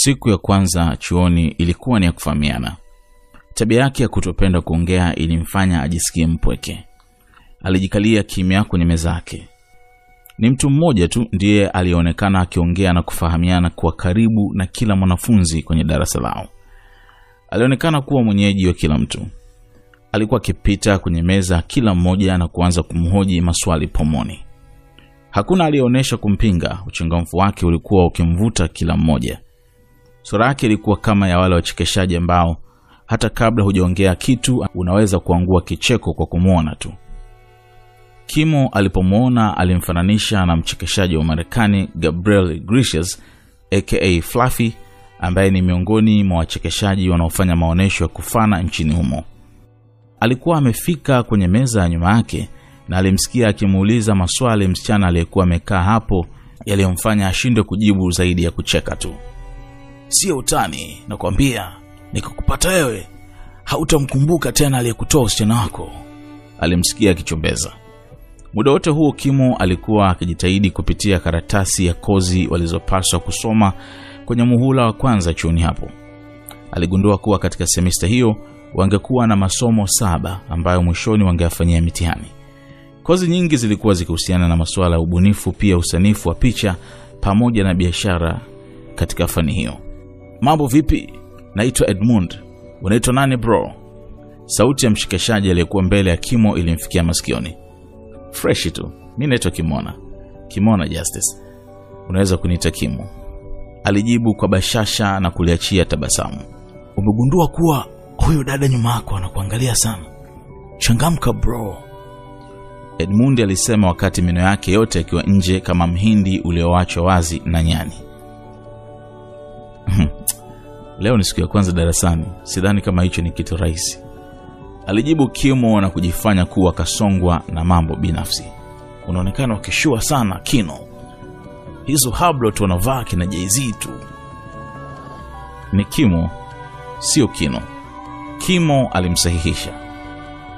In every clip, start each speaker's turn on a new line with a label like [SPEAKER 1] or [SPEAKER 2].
[SPEAKER 1] Siku ya kwanza chuoni ilikuwa ni ya kufahamiana. Tabia yake ya kutopenda kuongea ilimfanya ajisikie mpweke. Alijikalia kimya kwenye meza yake. Ni mtu mmoja tu ndiye aliyeonekana akiongea na kufahamiana kwa karibu na kila mwanafunzi kwenye darasa lao. Alionekana kuwa mwenyeji wa kila mtu. Alikuwa akipita kwenye meza kila mmoja na kuanza kumhoji maswali pomoni. Hakuna aliyeonyesha kumpinga. Uchangamfu wake ulikuwa ukimvuta kila mmoja. Sura yake ilikuwa kama ya wale wachekeshaji ambao hata kabla hujaongea kitu unaweza kuangua kicheko kwa kumwona tu. Kimo alipomwona alimfananisha na mchekeshaji wa Marekani Gabriel Iglesias aka Fluffy ambaye ni miongoni mwa wachekeshaji wanaofanya maonyesho ya kufana nchini humo. Alikuwa amefika kwenye meza ya nyuma yake na alimsikia akimuuliza maswali msichana aliyekuwa amekaa hapo yaliyomfanya ashindwe kujibu zaidi ya kucheka tu. Sio utani, nakwambia, nikakupata wewe hautamkumbuka tena aliyekutoa usichana wako, alimsikia akichombeza. Muda wote huo Kimo alikuwa akijitahidi kupitia karatasi ya kozi walizopaswa kusoma kwenye muhula wa kwanza chuoni hapo. Aligundua kuwa katika semesta hiyo wangekuwa na masomo saba ambayo mwishoni wangeyafanyia mitihani. Kozi nyingi zilikuwa zikihusiana na masuala ya ubunifu, pia usanifu wa picha pamoja na biashara katika fani hiyo. Mambo vipi? Naitwa Edmund. Unaitwa nani bro? Sauti ya mshikeshaji aliyekuwa mbele ya Kimo ilimfikia masikioni. Freshi tu, mi naitwa Kimona. Kimona Justice, unaweza kuniita Kimo, alijibu kwa bashasha na kuliachia tabasamu. Umegundua kuwa huyu dada nyuma yako anakuangalia sana? Changamka bro, Edmund alisema wakati meno yake yote yakiwa nje kama mhindi ulioachwa wazi na nyani. Leo ni siku ya kwanza darasani, sidhani kama hicho ni kitu rahisi, alijibu Kimo na kujifanya kuwa kasongwa na mambo binafsi. Unaonekana wakishua sana Kino, hizo hablot wanavaa kina Jay-Z tu. Ni Kimo, sio Kino, Kimo alimsahihisha.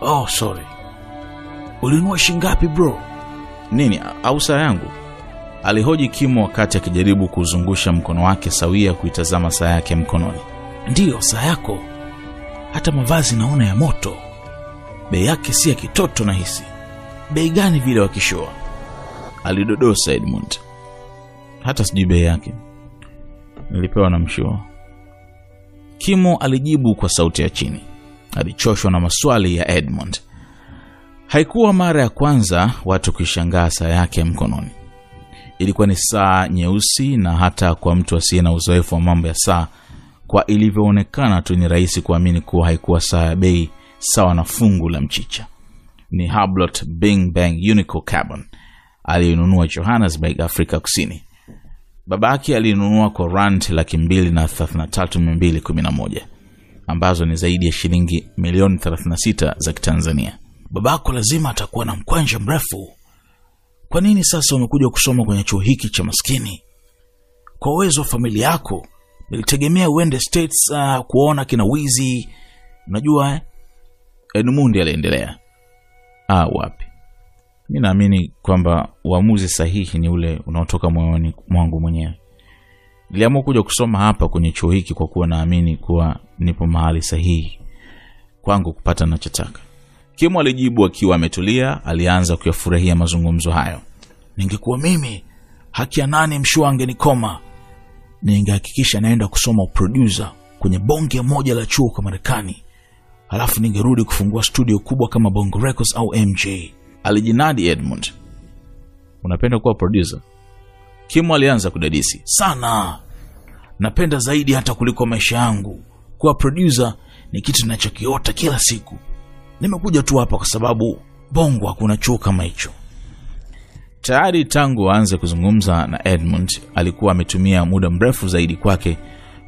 [SPEAKER 1] Oh, sorry. Ulinunua shingapi bro? Nini au saa yangu? Alihoji Kimo wakati akijaribu kuzungusha mkono wake sawia kuitazama saa yake mkononi. Ndiyo, saa yako. Hata mavazi naona ya moto. Bei yake si ya kitoto nahisi. Bei gani vile wakishoa? alidodosa Edmund. Hata sijui bei yake, nilipewa na mshoa. Kimo alijibu kwa sauti ya chini. Alichoshwa na maswali ya Edmund. Haikuwa mara ya kwanza watu kuishangaa saa yake ya mkononi. Ilikuwa ni saa nyeusi, na hata kwa mtu asiye na uzoefu wa mambo ya saa, kwa ilivyoonekana tu, ni rahisi kuamini kuwa haikuwa saa ya bei sawa na fungu la mchicha. Ni Hublot Bing Bang Unico Carbon aliyonunua Johannesburg, Afrika Kusini. Babake alinunua kwa rand laki mbili na thelathini na mia mbili kumi na moja ambazo ni zaidi ya shilingi milioni 36 za Kitanzania. Babako lazima atakuwa na mkwanja mrefu. Kwa nini sasa umekuja kusoma kwenye chuo hiki cha maskini? Kwa uwezo wa familia yako nilitegemea uende States uh, kuona kina wizi, unajua eh? Edmundi aliendelea. Ah, wapi, mi naamini kwamba uamuzi sahihi ni ule unaotoka moyoni mwangu mwenyewe. Niliamua kuja kusoma hapa kwenye chuo hiki kwa kuwa naamini kuwa nipo mahali sahihi kwangu kupata nachotaka. Kimo alijibu akiwa ametulia. Alianza kuyafurahia mazungumzo hayo. Ningekuwa mimi, haki ya nani mshua angenikoma, ningehakikisha naenda kusoma uprodusa kwenye bonge moja la chuo kwa Marekani, halafu ningerudi kufungua studio kubwa kama Bongo Records au MJ, alijinadi Edmund. Unapenda kuwa producer? Kimu alianza kudadisi. Sana, napenda zaidi hata kuliko maisha yangu. Kuwa producer ni kitu ninachokiota kila siku. Nimekuja tu hapa kwa sababu Bongo hakuna chuo kama hicho. Tayari tangu aanze kuzungumza na Edmund, alikuwa ametumia muda mrefu zaidi kwake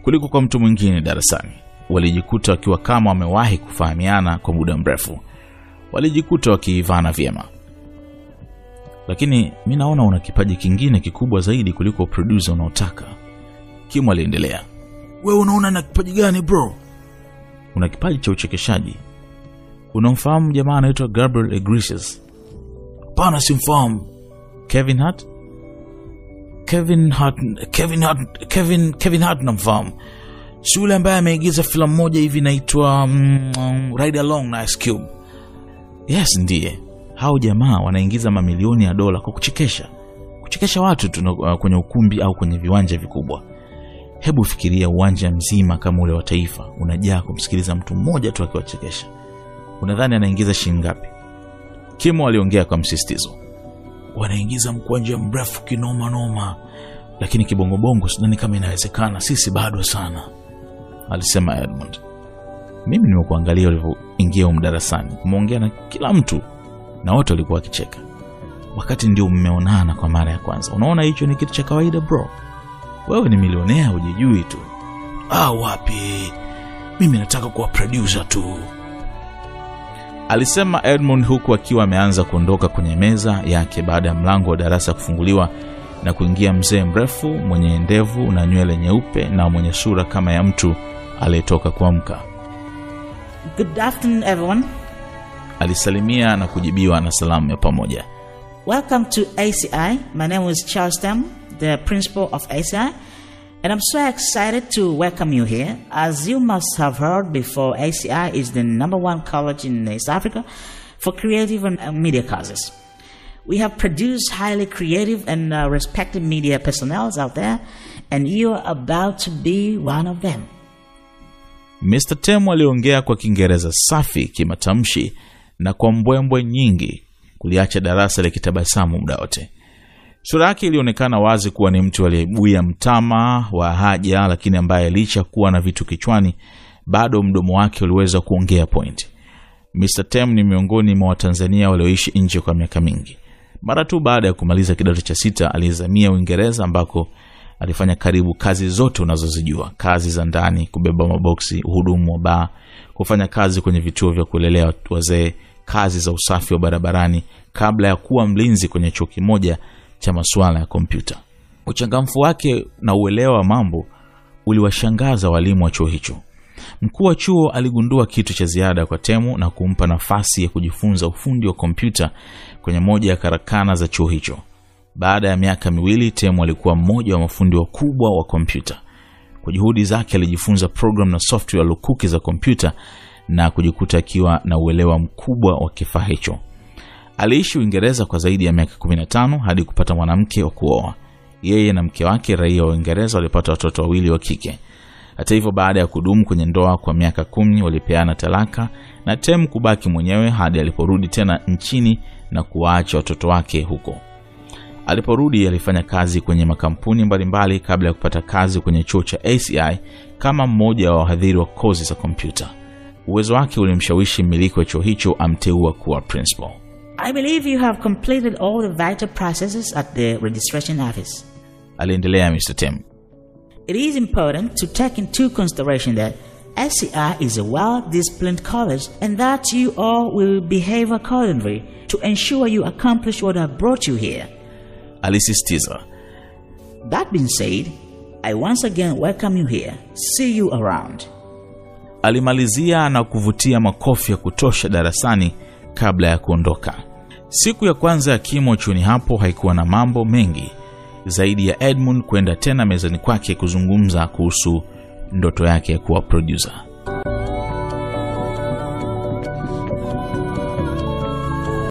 [SPEAKER 1] kuliko kwa mtu mwingine darasani. Walijikuta wakiwa kama wamewahi kufahamiana kwa muda mrefu, walijikuta wakiivana vyema. Lakini mi naona una kipaji kingine kikubwa zaidi kuliko producer unaotaka, Kimu aliendelea. Wewe unaona na kipaji gani bro? Una kipaji cha uchekeshaji. Unamfahamu jamaa anaitwa Gabriel Iglesias? pana simfahamu. Kevin Hart? Kevin Hart, Kevin Hart, Kevin Kevin Hart namfahamu, si yule ambaye ameigiza filamu moja hivi inaitwa mm, Ride Along na Ice Cube. Yes, ndiye. Hao jamaa wanaingiza mamilioni ya dola kwa kuchekesha, kuchekesha watu tu uh, kwenye ukumbi au kwenye viwanja vikubwa. Hebu fikiria uwanja mzima kama ule wa Taifa unajaa kumsikiliza mtu mmoja tu akiwachekesha. Unadhani anaingiza shilingi ngapi? Kimo aliongea kwa msisitizo. Wanaingiza mkwanja mrefu kinoma noma, lakini kibongobongo sidhani kama inawezekana, sisi bado sana, alisema Edmund. Mimi nimekuangalia ulivyoingia humu darasani, umeongea na kila mtu na wote walikuwa wakicheka, wakati ndio mmeonana kwa mara ya kwanza. Unaona hicho ni kitu cha kawaida bro. Wewe ni milionea, hujijui tu. Ah, wapi, mimi nataka kuwa producer tu, alisema Edmund huku akiwa ameanza kuondoka kwenye meza yake baada ya mlango wa darasa kufunguliwa na kuingia mzee mrefu mwenye ndevu na nywele nyeupe na mwenye sura kama ya mtu aliyetoka kuamka.
[SPEAKER 2] Good afternoon, everyone.
[SPEAKER 1] Alisalimia na kujibiwa na salamu ya pamoja.
[SPEAKER 2] Welcome to ACI. My name is Charles Tam, the principal of ACI, and I'm so excited to welcome you here. As you must have heard before, ACI is the number one college in East Africa for creative and media causes. We have produced highly creative and uh, respected media personnel out there, and you are about to be one of them.
[SPEAKER 1] Mr. Temu aliongea kwa Kiingereza safi kimatamshi na kwa mbwembwe nyingi kuliacha darasa likitabasamu muda wote. Sura yake ilionekana wazi kuwa ni mtu aliyebuya mtama wa haja, lakini ambaye licha kuwa na vitu kichwani, bado mdomo wake uliweza kuongea point. Mr. Tem ni miongoni mwa Watanzania walioishi nje kwa miaka mingi. Mara tu baada ya kumaliza kidato cha sita, alizamia Uingereza ambako alifanya karibu kazi zote unazozijua: kazi za ndani, kubeba maboksi, uhudumu wa baa, kufanya kazi kwenye vituo vya kulelea wazee, kazi za usafi wa barabarani, kabla ya kuwa mlinzi kwenye chuo kimoja cha masuala ya kompyuta. Uchangamfu wake na uelewa wa mambo uliwashangaza walimu wa chuo hicho. Mkuu wa chuo aligundua kitu cha ziada kwa Temu na kumpa nafasi ya kujifunza ufundi wa kompyuta kwenye moja ya karakana za chuo hicho. Baada ya miaka miwili, Temu alikuwa mmoja wa mafundi wakubwa wa kompyuta. Kwa juhudi zake alijifunza program na software lukuki za kompyuta na kujikuta akiwa na uelewa mkubwa wa kifaa hicho. Aliishi Uingereza kwa zaidi ya miaka 15 hadi kupata mwanamke wa kuoa. Yeye na mke wake raia wa Uingereza walipata watoto wawili wa kike. Hata hivyo, baada ya kudumu kwenye ndoa kwa miaka kumi, walipeana talaka na Tem kubaki mwenyewe hadi aliporudi tena nchini na kuwaacha watoto wake huko. Aliporudi alifanya kazi kwenye makampuni mbalimbali kabla ya kupata kazi kwenye chuo cha ACI kama mmoja wa wahadhiri wa kozi za kompyuta. Uwezo wake ulimshawishi mmiliki wa chuo hicho amteua kuwa principal.
[SPEAKER 2] I believe you have completed all the vital processes at the registration office.
[SPEAKER 1] Aliendelea Mr. Tem.
[SPEAKER 2] It is important to take into consideration that SCI is a well disciplined college and that you all will behave accordingly to ensure you accomplish what have brought you here.
[SPEAKER 1] Alisisitiza.
[SPEAKER 2] That being said, I once again welcome you here. See you around.
[SPEAKER 1] Alimalizia na kuvutia makofi ya kutosha darasani kabla ya kuondoka. Siku ya kwanza ya kimo chuoni hapo haikuwa na mambo mengi zaidi ya Edmund kwenda tena mezani kwake kuzungumza kuhusu ndoto yake ya kuwa producer.